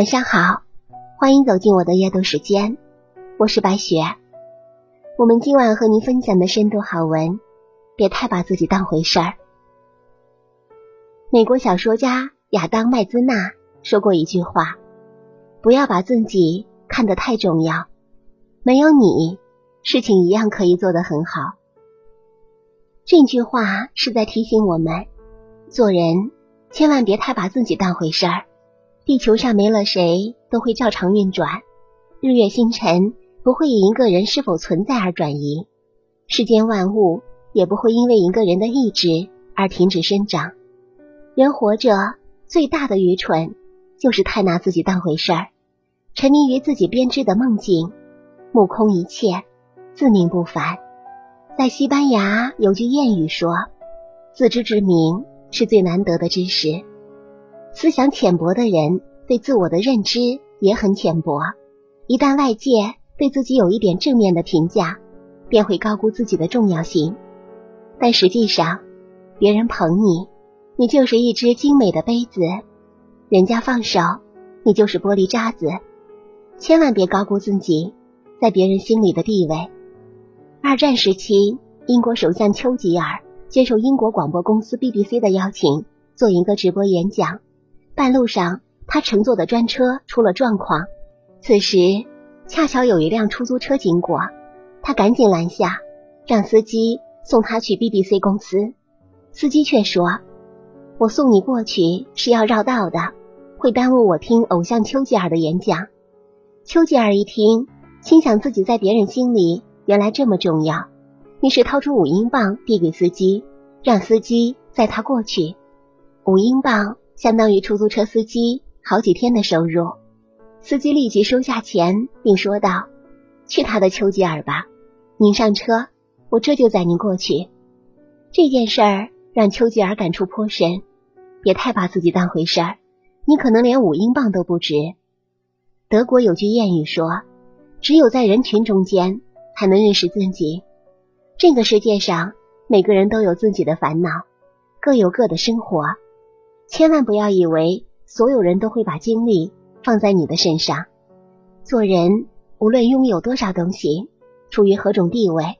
晚上好，欢迎走进我的阅读时间，我是白雪。我们今晚和您分享的深度好文，别太把自己当回事儿。美国小说家亚当麦兹纳说过一句话：“不要把自己看得太重要，没有你，事情一样可以做得很好。”这句话是在提醒我们，做人千万别太把自己当回事儿。地球上没了谁都会照常运转，日月星辰不会以一个人是否存在而转移，世间万物也不会因为一个人的意志而停止生长。人活着最大的愚蠢，就是太拿自己当回事儿，沉迷于自己编织的梦境，目空一切，自命不凡。在西班牙有句谚语说：“自知之明是最难得的知识。”思想浅薄的人对自我的认知也很浅薄，一旦外界对自己有一点正面的评价，便会高估自己的重要性。但实际上，别人捧你，你就是一只精美的杯子；人家放手，你就是玻璃渣子。千万别高估自己在别人心里的地位。二战时期，英国首相丘吉尔接受英国广播公司 BBC 的邀请，做一个直播演讲。半路上，他乘坐的专车出了状况。此时，恰巧有一辆出租车经过，他赶紧拦下，让司机送他去 BBC 公司。司机却说：“我送你过去是要绕道的，会耽误我听偶像丘吉尔的演讲。”丘吉尔一听，心想自己在别人心里原来这么重要，于是掏出五英镑递给司机，让司机载他过去。五英镑。相当于出租车司机好几天的收入。司机立即收下钱，并说道：“去他的丘吉尔吧，您上车，我这就载您过去。”这件事儿让丘吉尔感触颇深。别太把自己当回事儿，你可能连五英镑都不值。德国有句谚语说：“只有在人群中间，才能认识自己。”这个世界上，每个人都有自己的烦恼，各有各的生活。千万不要以为所有人都会把精力放在你的身上。做人无论拥有多少东西，处于何种地位，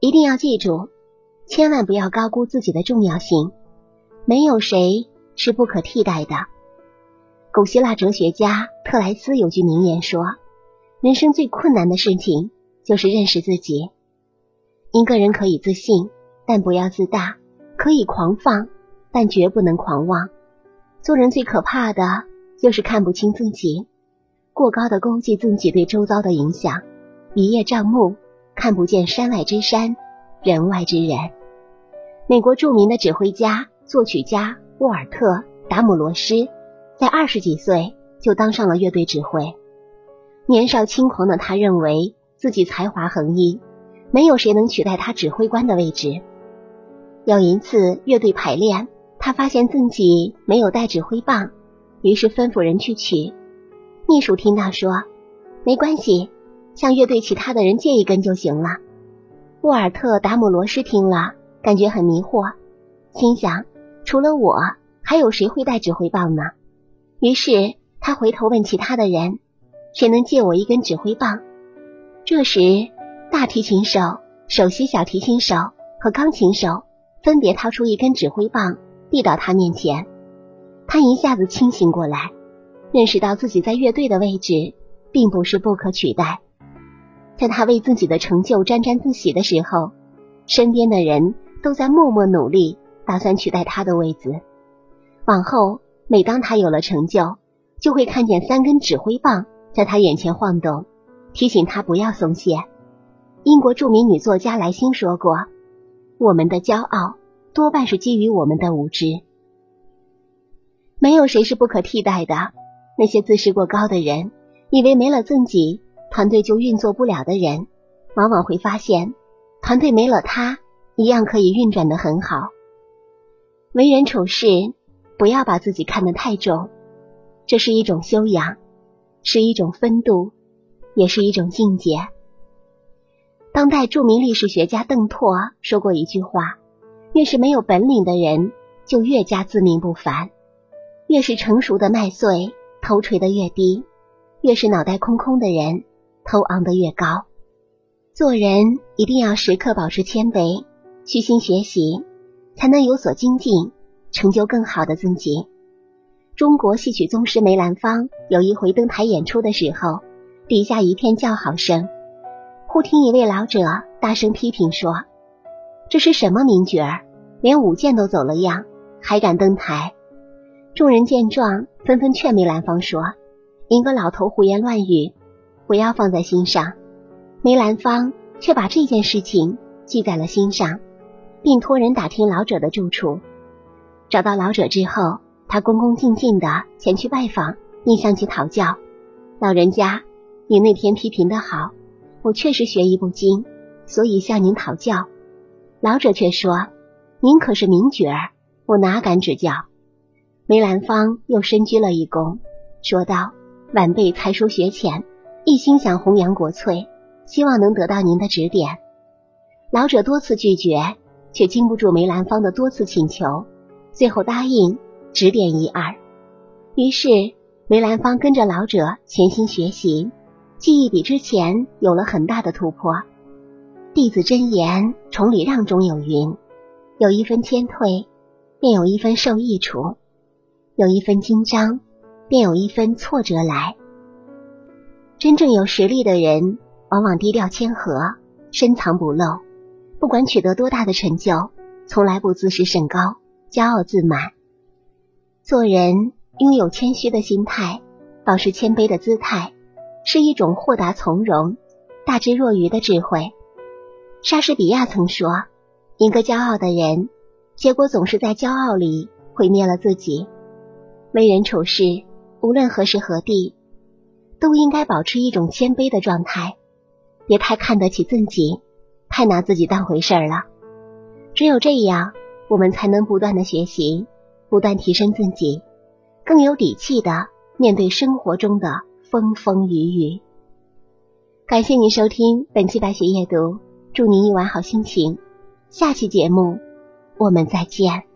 一定要记住，千万不要高估自己的重要性。没有谁是不可替代的。古希腊哲学家特莱斯有句名言说：“人生最困难的事情就是认识自己。”一个人可以自信，但不要自大；可以狂放，但绝不能狂妄。做人最可怕的就是看不清自己，过高的估计自己对周遭的影响，一叶障目，看不见山外之山，人外之人。美国著名的指挥家、作曲家沃尔特·达姆罗斯，在二十几岁就当上了乐队指挥。年少轻狂的他认为自己才华横溢，没有谁能取代他指挥官的位置。有一次乐队排练。他发现自己没有带指挥棒，于是吩咐人去取。秘书听到说：“没关系，向乐队其他的人借一根就行了。”沃尔特·达姆罗斯听了，感觉很迷惑，心想：“除了我，还有谁会带指挥棒呢？”于是他回头问其他的人：“谁能借我一根指挥棒？”这时，大提琴手、首席小提琴手和钢琴手分别掏出一根指挥棒。递到他面前，他一下子清醒过来，认识到自己在乐队的位置并不是不可取代。在他为自己的成就沾沾自喜的时候，身边的人都在默默努力，打算取代他的位子。往后，每当他有了成就，就会看见三根指挥棒在他眼前晃动，提醒他不要松懈。英国著名女作家莱辛说过：“我们的骄傲。”多半是基于我们的无知。没有谁是不可替代的。那些自视过高的人，以为没了自己，团队就运作不了的人，往往会发现，团队没了他，一样可以运转的很好。为人处事，不要把自己看得太重，这是一种修养，是一种风度，也是一种境界。当代著名历史学家邓拓说过一句话。越是没有本领的人，就越加自命不凡；越是成熟的麦穗，头垂得越低，越是脑袋空空的人，头昂得越高。做人一定要时刻保持谦卑，虚心学习，才能有所精进，成就更好的自己。中国戏曲宗师梅兰芳有一回登台演出的时候，底下一片叫好声。忽听一位老者大声批评说：“这是什么名角儿？连舞剑都走了样，还敢登台？”众人见状，纷纷劝梅兰芳说：“您个老头胡言乱语，不要放在心上。”梅兰芳却把这件事情记在了心上，并托人打听老者的住处。找到老者之后。他恭恭敬敬的前去拜访，并向其讨教。老人家，你那天批评的好，我确实学艺不精，所以向您讨教。老者却说：“您可是名角儿，我哪敢指教？”梅兰芳又深鞠了一躬，说道：“晚辈才疏学浅，一心想弘扬国粹，希望能得到您的指点。”老者多次拒绝，却经不住梅兰芳的多次请求，最后答应。指点一二，于是梅兰芳跟着老者潜心学习，技艺比之前有了很大的突破。《弟子真言》崇礼让中有云：“有一分谦退，便有一分受益处；有一分紧张，便有一分挫折来。”真正有实力的人，往往低调谦和，深藏不露，不管取得多大的成就，从来不自视甚高，骄傲自满。做人拥有谦虚的心态，保持谦卑的姿态，是一种豁达从容、大智若愚的智慧。莎士比亚曾说：“一个骄傲的人，结果总是在骄傲里毁灭了自己。”为人处事，无论何时何地，都应该保持一种谦卑的状态，别太看得起自己，太拿自己当回事儿了。只有这样，我们才能不断的学习。不断提升自己，更有底气的面对生活中的风风雨雨。感谢您收听本期白雪夜读，祝您一晚好心情。下期节目我们再见。